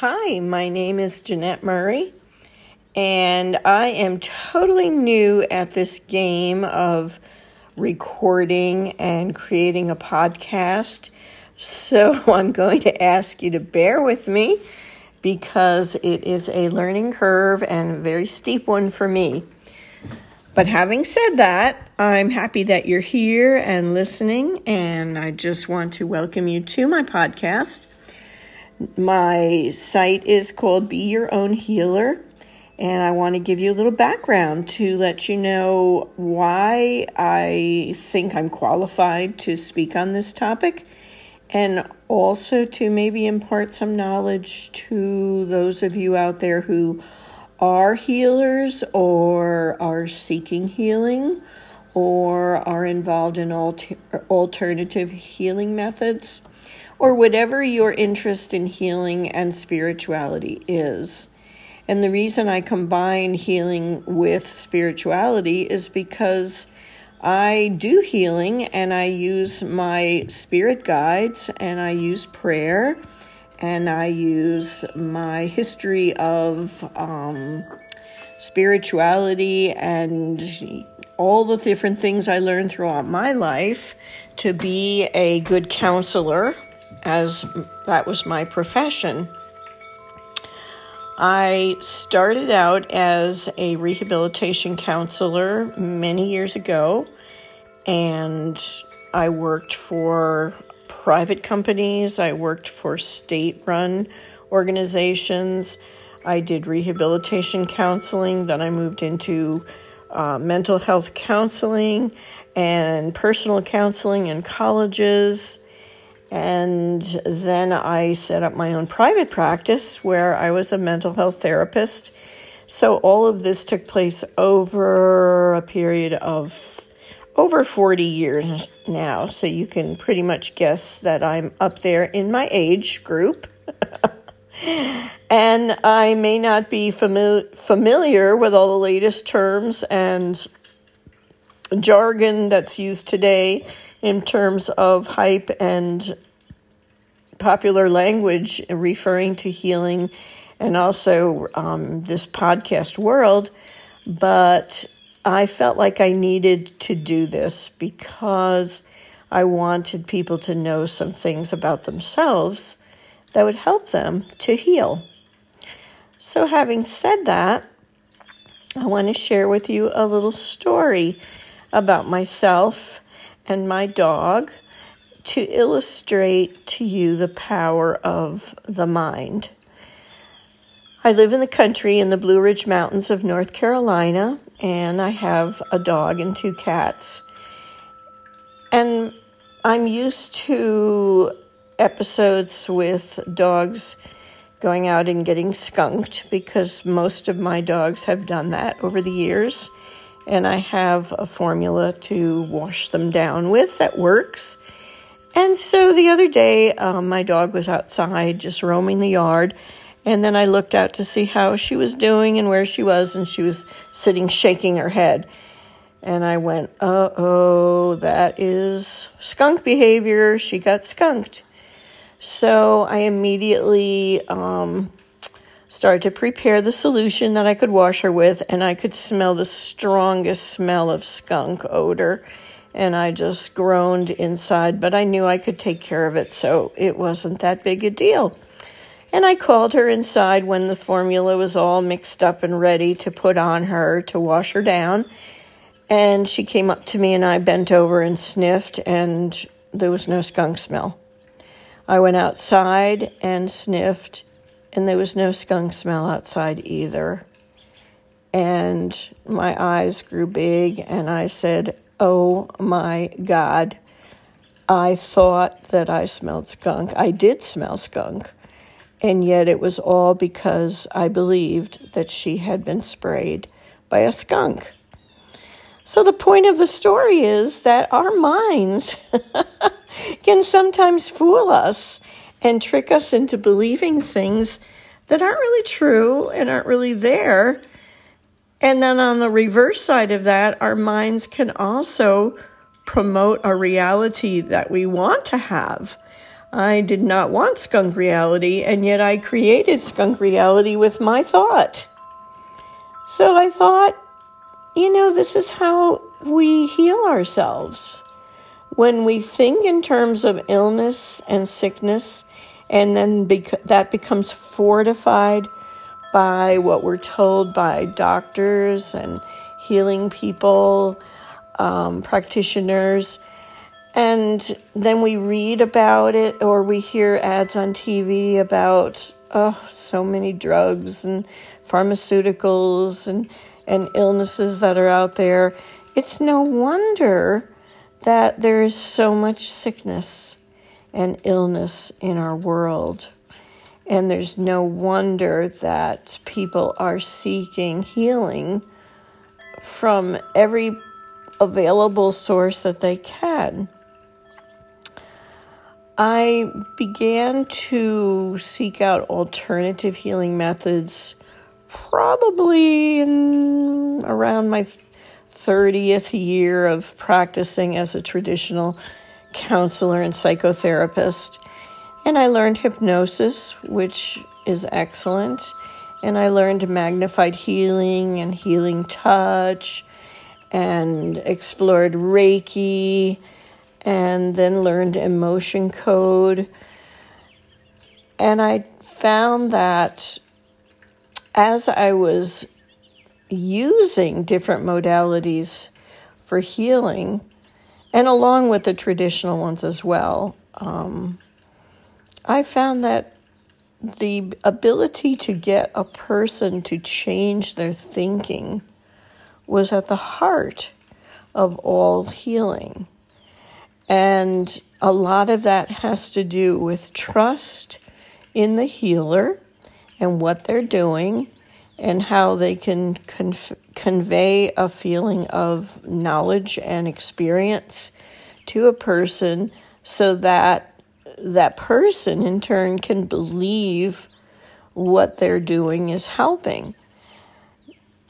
Hi, my name is Jeanette Murray, and I am totally new at this game of recording and creating a podcast. So I'm going to ask you to bear with me because it is a learning curve and a very steep one for me. But having said that, I'm happy that you're here and listening, and I just want to welcome you to my podcast. My site is called Be Your Own Healer, and I want to give you a little background to let you know why I think I'm qualified to speak on this topic, and also to maybe impart some knowledge to those of you out there who are healers or are seeking healing or are involved in alter- alternative healing methods or whatever your interest in healing and spirituality is. And the reason I combine healing with spirituality is because I do healing and I use my spirit guides and I use prayer and I use my history of um, spirituality and all the different things I learned throughout my life to be a good counselor as that was my profession. I started out as a rehabilitation counselor many years ago, and I worked for private companies, I worked for state run organizations, I did rehabilitation counseling, then I moved into uh, mental health counseling and personal counseling in colleges and then I set up my own private practice where I was a mental health therapist. So all of this took place over a period of over 40 years now. So you can pretty much guess that I'm up there in my age group. and I may not be famili- familiar with all the latest terms and jargon that's used today in terms of hype and popular language referring to healing and also um, this podcast world, but I felt like I needed to do this because I wanted people to know some things about themselves that would help them to heal. So, having said that, I want to share with you a little story about myself and my dog to illustrate to you the power of the mind. I live in the country in the Blue Ridge Mountains of North Carolina, and I have a dog and two cats. And I'm used to episodes with dogs going out and getting skunked because most of my dogs have done that over the years. And I have a formula to wash them down with that works. And so the other day, um, my dog was outside just roaming the yard. And then I looked out to see how she was doing and where she was, and she was sitting shaking her head. And I went, uh oh, that is skunk behavior. She got skunked. So I immediately um, started to prepare the solution that I could wash her with, and I could smell the strongest smell of skunk odor. And I just groaned inside, but I knew I could take care of it, so it wasn't that big a deal. And I called her inside when the formula was all mixed up and ready to put on her to wash her down. And she came up to me, and I bent over and sniffed, and there was no skunk smell. I went outside and sniffed, and there was no skunk smell outside either. And my eyes grew big, and I said, Oh my God. I thought that I smelled skunk. I did smell skunk. And yet it was all because I believed that she had been sprayed by a skunk. So the point of the story is that our minds can sometimes fool us and trick us into believing things that aren't really true and aren't really there. And then on the reverse side of that, our minds can also promote a reality that we want to have. I did not want skunk reality, and yet I created skunk reality with my thought. So I thought, you know, this is how we heal ourselves. When we think in terms of illness and sickness, and then bec- that becomes fortified by what we're told by doctors and healing people, um, practitioners, and then we read about it or we hear ads on TV about oh so many drugs and pharmaceuticals and and illnesses that are out there. It's no wonder that there is so much sickness and illness in our world. And there's no wonder that people are seeking healing from every available source that they can. I began to seek out alternative healing methods probably in around my 30th year of practicing as a traditional counselor and psychotherapist. And I learned hypnosis, which is excellent. And I learned magnified healing and healing touch and explored Reiki and then learned emotion code. And I found that as I was using different modalities for healing, and along with the traditional ones as well, um, I found that the ability to get a person to change their thinking was at the heart of all healing. And a lot of that has to do with trust in the healer and what they're doing and how they can convey a feeling of knowledge and experience to a person so that that person in turn can believe what they're doing is helping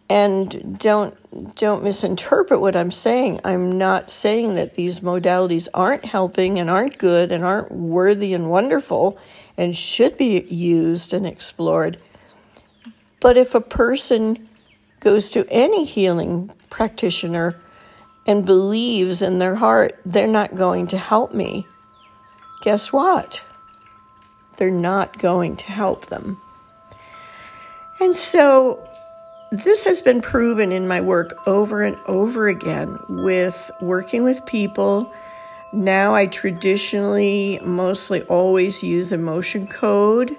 and don't don't misinterpret what I'm saying. I'm not saying that these modalities aren't helping and aren't good and aren't worthy and wonderful and should be used and explored. But if a person goes to any healing practitioner and believes in their heart they're not going to help me, guess what? They're not going to help them. And so this has been proven in my work over and over again with working with people. Now I traditionally mostly always use emotion code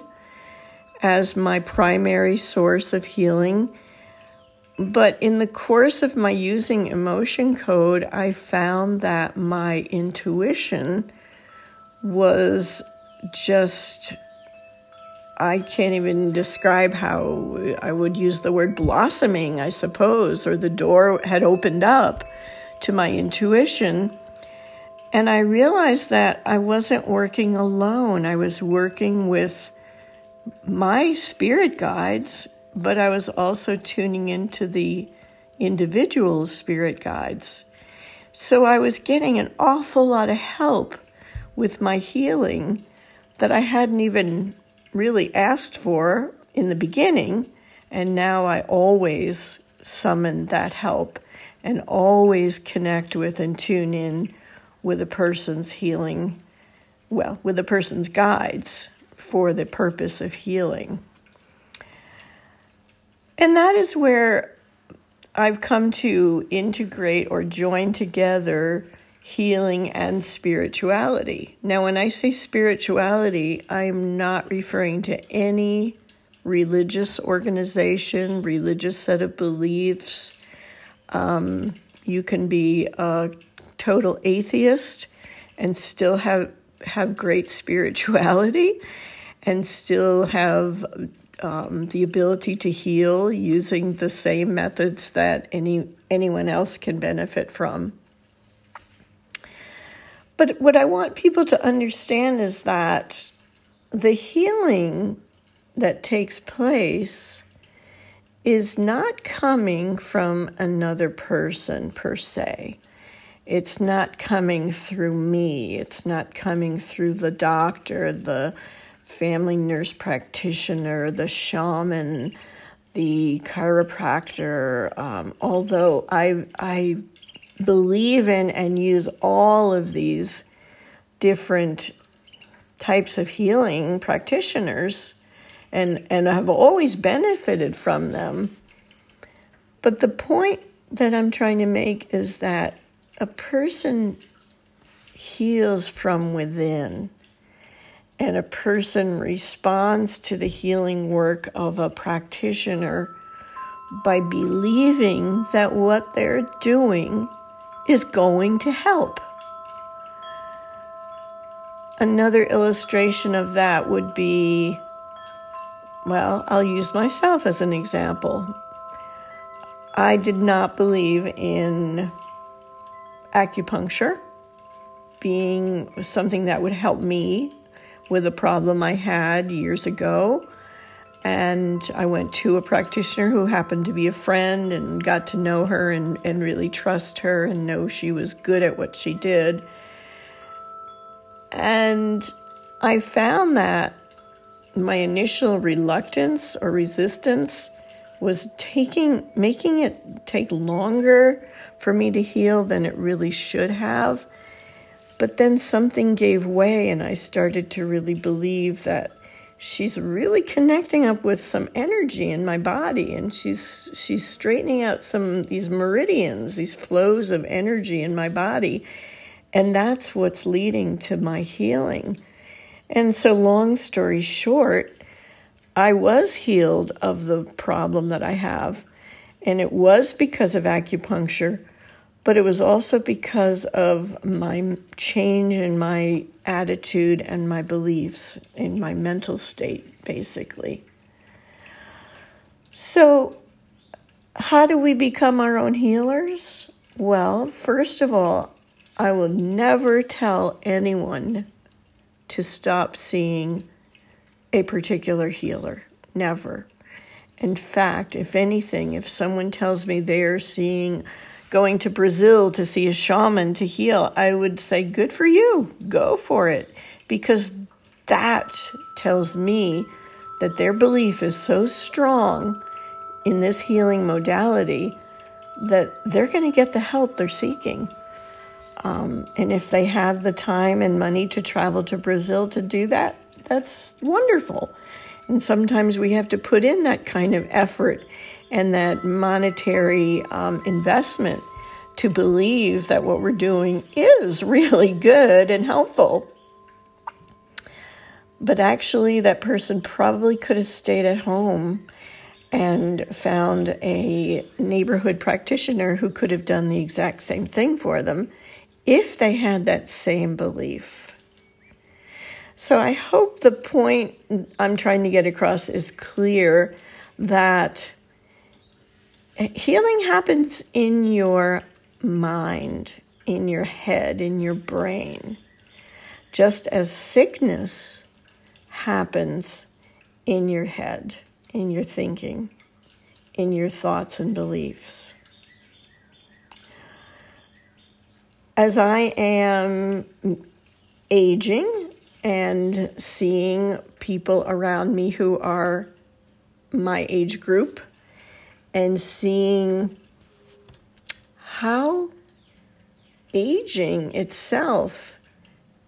as my primary source of healing. But in the course of my using emotion code, I found that my intuition was just I can't even describe how I would use the word blossoming, I suppose, or the door had opened up to my intuition. And I realized that I wasn't working alone. I was working with my spirit guides, but I was also tuning into the individual spirit guides. So I was getting an awful lot of help with my healing that I hadn't even really asked for in the beginning, and now I always summon that help and always connect with and tune in with a person's healing, well, with a person's guides for the purpose of healing. And that is where I've come to integrate or join together healing and spirituality. Now, when I say spirituality, I'm not referring to any religious organization, religious set of beliefs. Um, you can be a total atheist and still have have great spirituality and still have um, the ability to heal using the same methods that any anyone else can benefit from. But what I want people to understand is that the healing that takes place is not coming from another person per se. it's not coming through me. It's not coming through the doctor, the family nurse practitioner, the shaman, the chiropractor. Um, although I I believe in and use all of these different types of healing practitioners, and and have always benefited from them. But the point that I'm trying to make is that a person heals from within and a person responds to the healing work of a practitioner by believing that what they're doing is going to help. Another illustration of that would be well, I'll use myself as an example. I did not believe in acupuncture being something that would help me with a problem I had years ago. And I went to a practitioner who happened to be a friend and got to know her and, and really trust her and know she was good at what she did. And I found that my initial reluctance or resistance was taking making it take longer for me to heal than it really should have. But then something gave way, and I started to really believe that she's really connecting up with some energy in my body, and she's she's straightening out some these meridians, these flows of energy in my body, and that's what's leading to my healing. And so, long story short, I was healed of the problem that I have, and it was because of acupuncture, but it was also because of my change in my attitude and my beliefs, in my mental state, basically. So, how do we become our own healers? Well, first of all, I will never tell anyone to stop seeing a particular healer. Never. In fact, if anything, if someone tells me they're seeing going to Brazil to see a shaman to heal, I would say, good for you, go for it. Because that tells me that their belief is so strong in this healing modality that they're going to get the help they're seeking. Um, and if they have the time and money to travel to Brazil to do that, that's wonderful. And sometimes we have to put in that kind of effort and that monetary um, investment to believe that what we're doing is really good and helpful. But actually, that person probably could have stayed at home and found a neighborhood practitioner who could have done the exact same thing for them if they had that same belief. So I hope the point I'm trying to get across is clear that healing happens in your mind, in your head, in your brain, just as sickness happens in your head, in your thinking, in your thoughts and beliefs. as I am aging and seeing people around me who are my age group and seeing how aging itself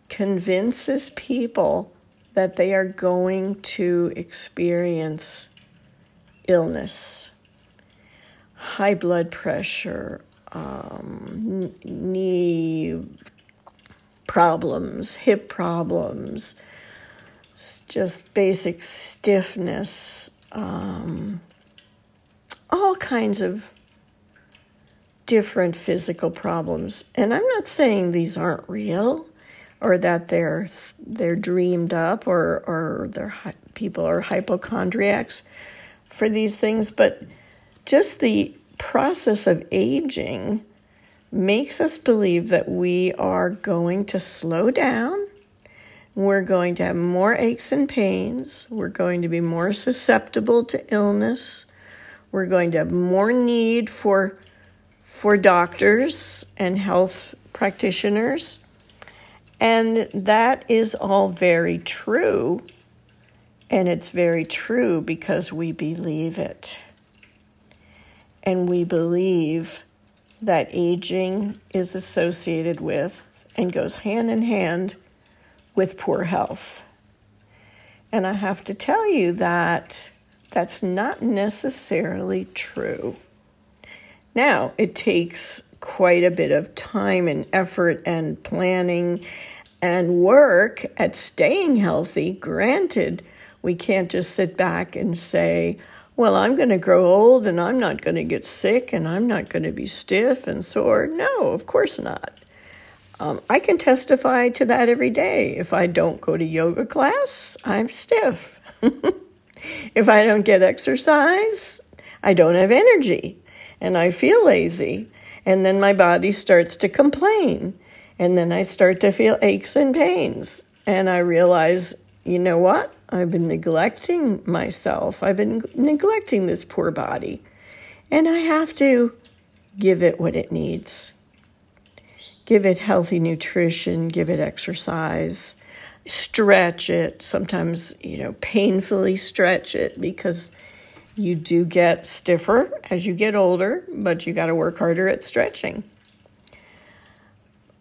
convinces people that they are going to experience illness, high blood pressure, um, knee problems, hip problems, just basic stiffness, um, kinds of different physical problems. And I'm not saying these aren't real or that they're they're dreamed up or or they're people are hypochondriacs for these things, but just the process of aging makes us believe that we are going to slow down. We're going to have more aches and pains. We're going to be more susceptible to illness. We're going to have more need for, for doctors and health practitioners. And that is all very true. And it's very true because we believe it. And we believe that aging is associated with and goes hand in hand with poor health. And I have to tell you that that's not necessarily true. Now, it takes quite a bit of time and effort and planning and work at staying healthy. Granted, we can't just sit back and say, well, I'm going to grow old and I'm not going to get sick and I'm not going to be stiff and sore. No, of course not. Um, I can testify to that every day. If I don't go to yoga class, I'm stiff. if I don't get exercise, I don't have energy and I feel lazy. And then my body starts to complain. And then I start to feel aches and pains. And I realize, you know what? I've been neglecting myself. I've been neglecting this poor body. And I have to give it what it needs. Give it healthy nutrition, give it exercise, stretch it, sometimes, you know, painfully stretch it because you do get stiffer as you get older, but you got to work harder at stretching.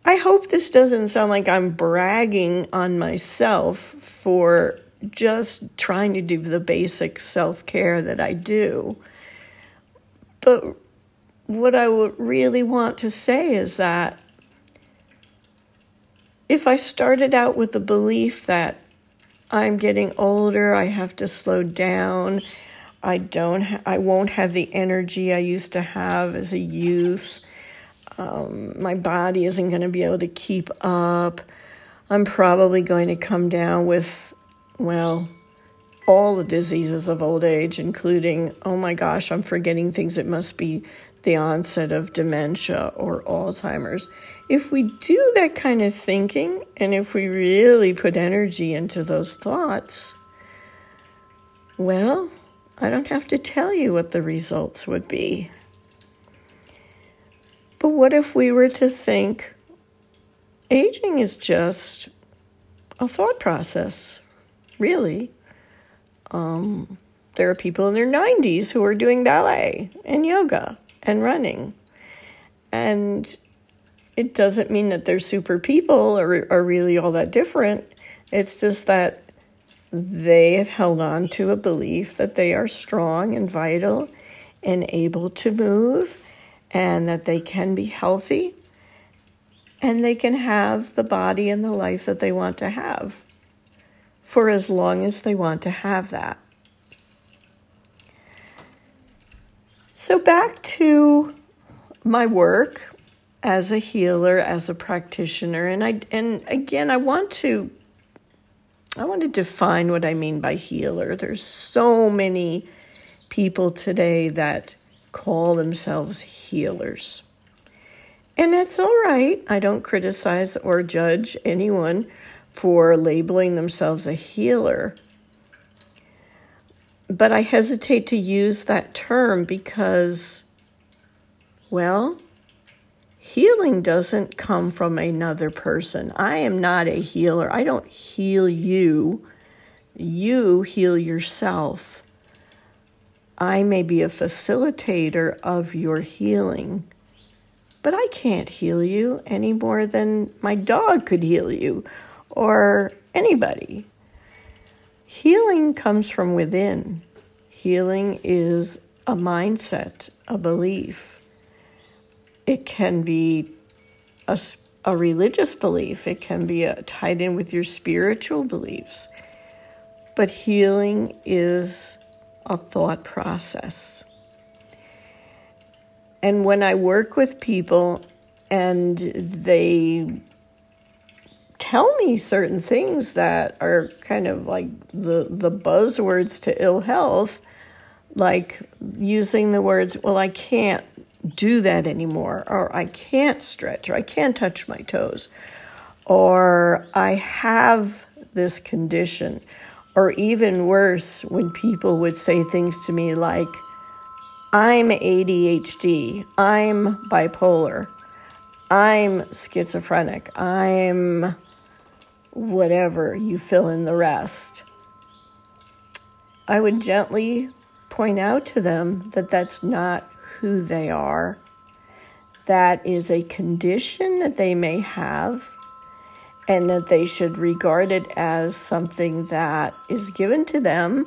I hope this doesn't sound like I'm bragging on myself for just trying to do the basic self care that I do. But what I would really want to say is that if I started out with the belief that I'm getting older, I have to slow down, I don't, ha- I won't have the energy I used to have as a youth. Um, my body isn't going to be able to keep up. I'm probably going to come down with well, all the diseases of old age, including, oh my gosh, I'm forgetting things. It must be the onset of dementia or Alzheimer's. If we do that kind of thinking, and if we really put energy into those thoughts, well, I don't have to tell you what the results would be. But what if we were to think aging is just a thought process? really. Um, there are people in their 90s who are doing ballet and yoga and running. And it doesn't mean that they're super people or are really all that different. It's just that they have held on to a belief that they are strong and vital and able to move and that they can be healthy and they can have the body and the life that they want to have for as long as they want to have that. So, back to my work as a healer, as a practitioner, and I and again I want to I want to define what I mean by healer. There's so many people today that call themselves healers. And that's all right. I don't criticize or judge anyone for labeling themselves a healer. But I hesitate to use that term because, well, healing doesn't come from another person. I am not a healer. I don't heal you. You heal yourself. I may be a facilitator of your healing, but I can't heal you any more than my dog could heal you or anybody. Healing comes from within. Healing is a mindset, a belief. It can be a, a religious belief, it can be a, tied in with your spiritual beliefs. But healing is a thought process. And when I work with people and they tell me certain things that are kind of like the the buzzwords to ill health like using the words well I can't do that anymore or I can't stretch or I can't touch my toes or I have this condition or even worse when people would say things to me like I'm ADHD, I'm bipolar, I'm schizophrenic. I'm whatever, you fill in the rest. I would gently point out to them that that's not who they are. That is a condition that they may have, and that they should regard it as something that is given to them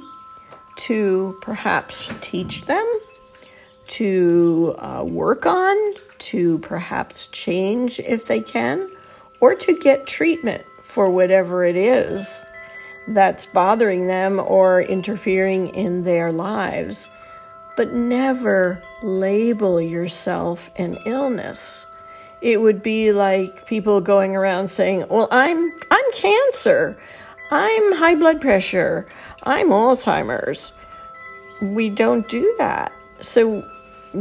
to perhaps teach them, to uh, work on, to perhaps change if they can, or to get treatment for whatever it is that's bothering them or interfering in their lives. But never label yourself an illness. It would be like people going around saying, "Well, I'm I'm cancer. I'm high blood pressure. I'm Alzheimer's." We don't do that. So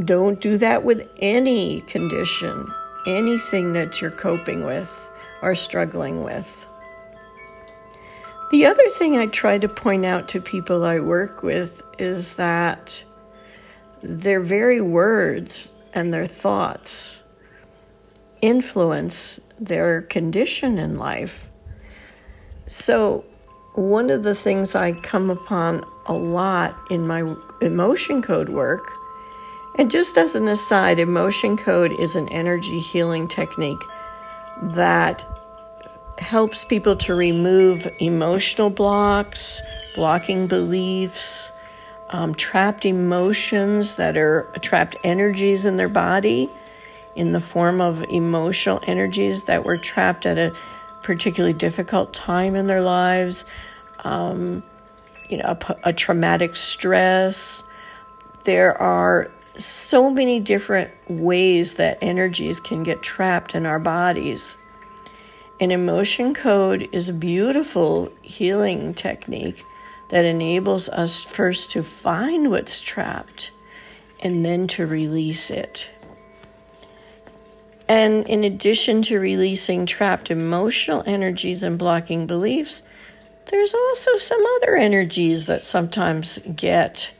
don't do that with any condition, anything that you're coping with or struggling with. The other thing I try to point out to people I work with is that their very words and their thoughts influence their condition in life. So, one of the things I come upon a lot in my emotion code work and just as an aside, emotion code is an energy healing technique that helps people to remove emotional blocks, blocking beliefs, um, trapped emotions that are trapped energies in their body in the form of emotional energies that were trapped at a particularly difficult time in their lives, um, you know, a, a traumatic stress. There are so many different ways that energies can get trapped in our bodies. An emotion code is a beautiful healing technique that enables us first to find what's trapped and then to release it. And in addition to releasing trapped emotional energies and blocking beliefs, there's also some other energies that sometimes get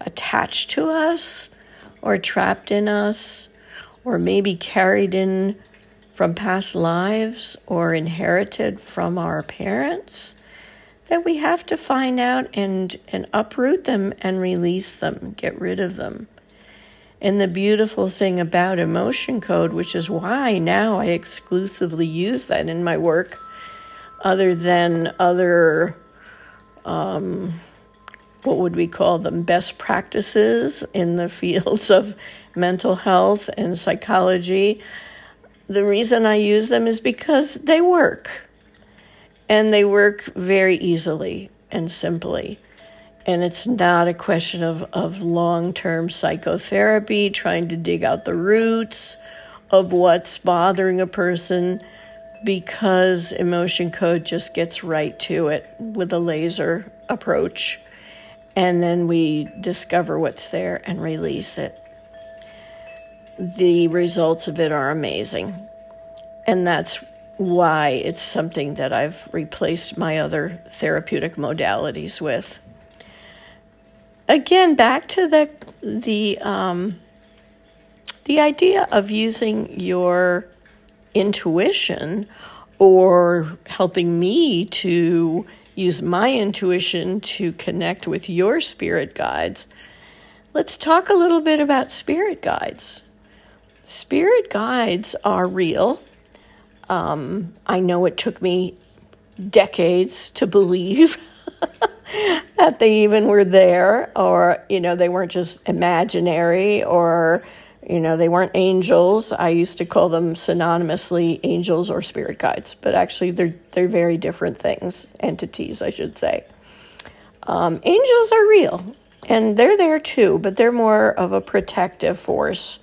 attached to us or trapped in us, or maybe carried in from past lives or inherited from our parents, that we have to find out and, and uproot them and release them, get rid of them. And the beautiful thing about emotion code, which is why now I exclusively use that in my work, other than other um, what would we call them best practices in the fields of mental health and psychology. The reason I use them is because they work. And they work very easily and simply. And it's not a question of, of long term psychotherapy, trying to dig out the roots of what's bothering a person, because emotion code just gets right to it with a laser approach and then we discover what's there and release it. The results of it are amazing. And that's why it's something that I've replaced my other therapeutic modalities with. Again, back to the the um, the idea of using your intuition or helping me to use my intuition to connect with your spirit guides, let's talk a little bit about spirit guides. Spirit guides are real. Um, I know it took me decades to believe that they even were there, or, you know, they weren't just imaginary or you know, they weren't angels. I used to call them synonymously angels or spirit guides, but actually they're they're very different things, entities, I should say. Um, angels are real, and they're there too, but they're more of a protective force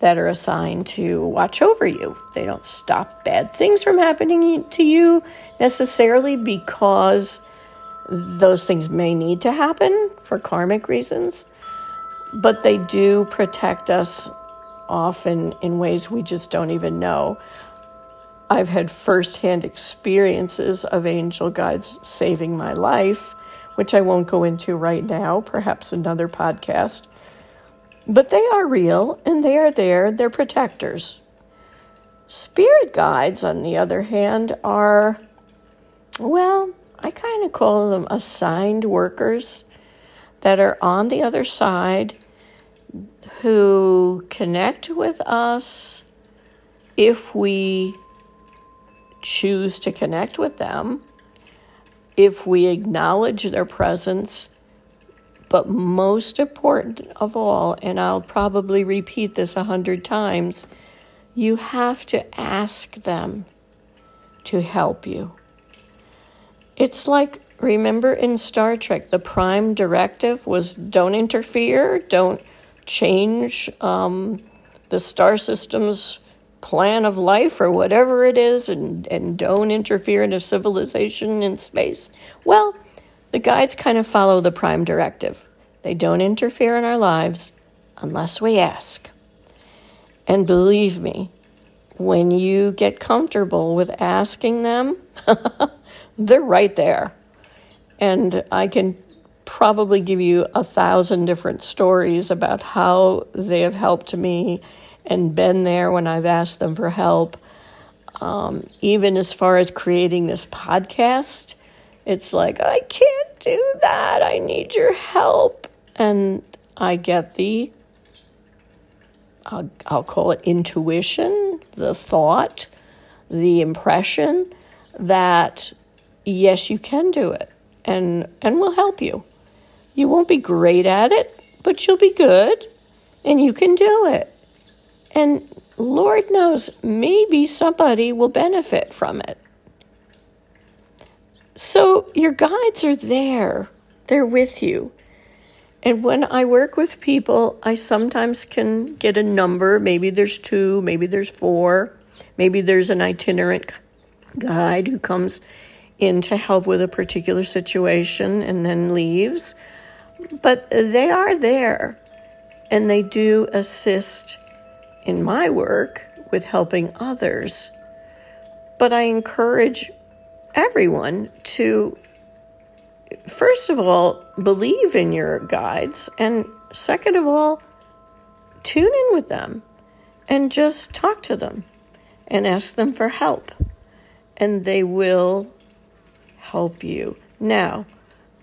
that are assigned to watch over you. They don't stop bad things from happening to you necessarily because those things may need to happen for karmic reasons, but they do protect us often in ways we just don't even know. I've had firsthand experiences of angel guides saving my life, which I won't go into right now, perhaps another podcast. But they are real and they are there, they're protectors. Spirit guides, on the other hand, are, well, I kind of call them assigned workers that are on the other side who connect with us if we choose to connect with them, if we acknowledge their presence, but most important of all, and I'll probably repeat this a hundred times, you have to ask them to help you. It's like, remember in Star Trek, the prime directive was don't interfere, don't change um, the star system's plan of life or whatever it is, and, and don't interfere in a civilization in space. Well, the guides kind of follow the prime directive. They don't interfere in our lives unless we ask. And believe me, when you get comfortable with asking them, they're right there. And I can probably give you a thousand different stories about how they have helped me and been there when I've asked them for help. Um, even as far as creating this podcast, it's like, I can't do that. I need your help. And I get the, I'll, I'll call it intuition, the thought, the impression that yes, you can do it, and and we'll help you. You won't be great at it, but you'll be good, and you can do it. And Lord knows, maybe somebody will benefit from it. So your guides are there, they're with you. And when I work with people, I sometimes can get a number. Maybe there's two, maybe there's four, maybe there's an itinerant guide who comes in to help with a particular situation and then leaves. But they are there and they do assist in my work with helping others. But I encourage everyone to, first of all, believe in your guides, and second of all, tune in with them and just talk to them and ask them for help. And they will help you. Now,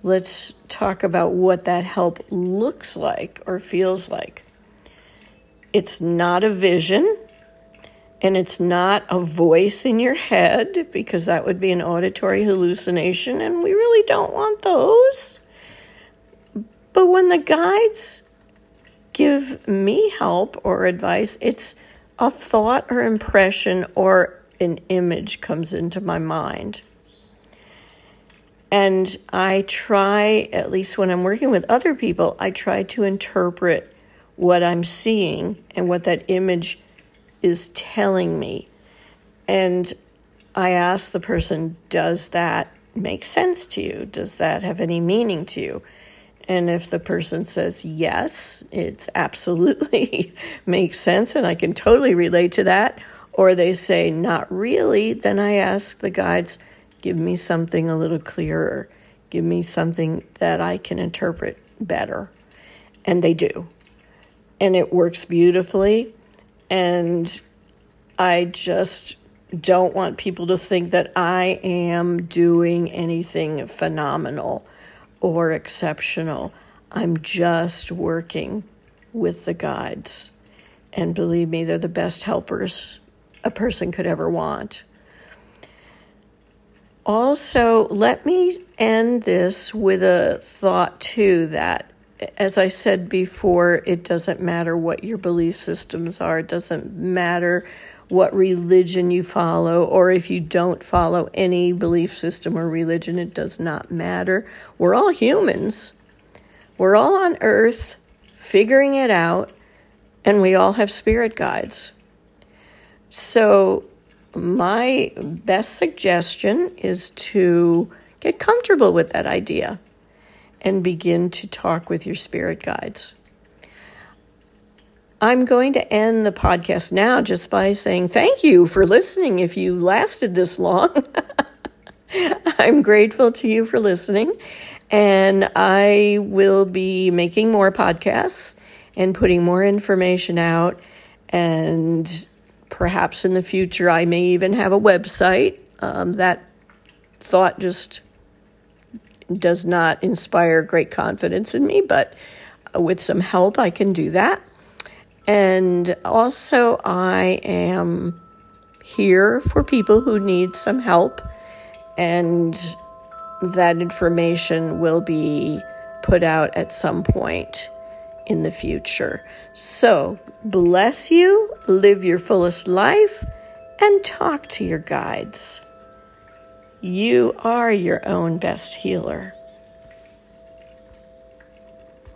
let's talk about what that help looks like or feels like. It's not a vision and it's not a voice in your head because that would be an auditory hallucination and we really don't want those. But when the guides give me help or advice, it's a thought or impression or an image comes into my mind. And I try, at least when I'm working with other people, I try to interpret what I'm seeing and what that image is telling me. And I ask the person, does that make sense to you? Does that have any meaning to you? And if the person says yes, it absolutely makes sense and I can totally relate to that, or they say not really, then I ask the guides, Give me something a little clearer. Give me something that I can interpret better. And they do. And it works beautifully. And I just don't want people to think that I am doing anything phenomenal or exceptional. I'm just working with the guides. And believe me, they're the best helpers a person could ever want. Also, let me end this with a thought too that, as I said before, it doesn't matter what your belief systems are, it doesn't matter what religion you follow, or if you don't follow any belief system or religion, it does not matter. We're all humans, we're all on earth figuring it out, and we all have spirit guides. So, my best suggestion is to get comfortable with that idea and begin to talk with your spirit guides. I'm going to end the podcast now just by saying thank you for listening if you lasted this long. I'm grateful to you for listening, and I will be making more podcasts and putting more information out and perhaps in the future I may even have a website. Um, that thought just does not inspire great confidence in me, but with some help, I can do that. And also, I am here for people who need some help, and that information will be put out at some point in the future. So, bless you, live your fullest life, and talk to your guides. You are your own best healer.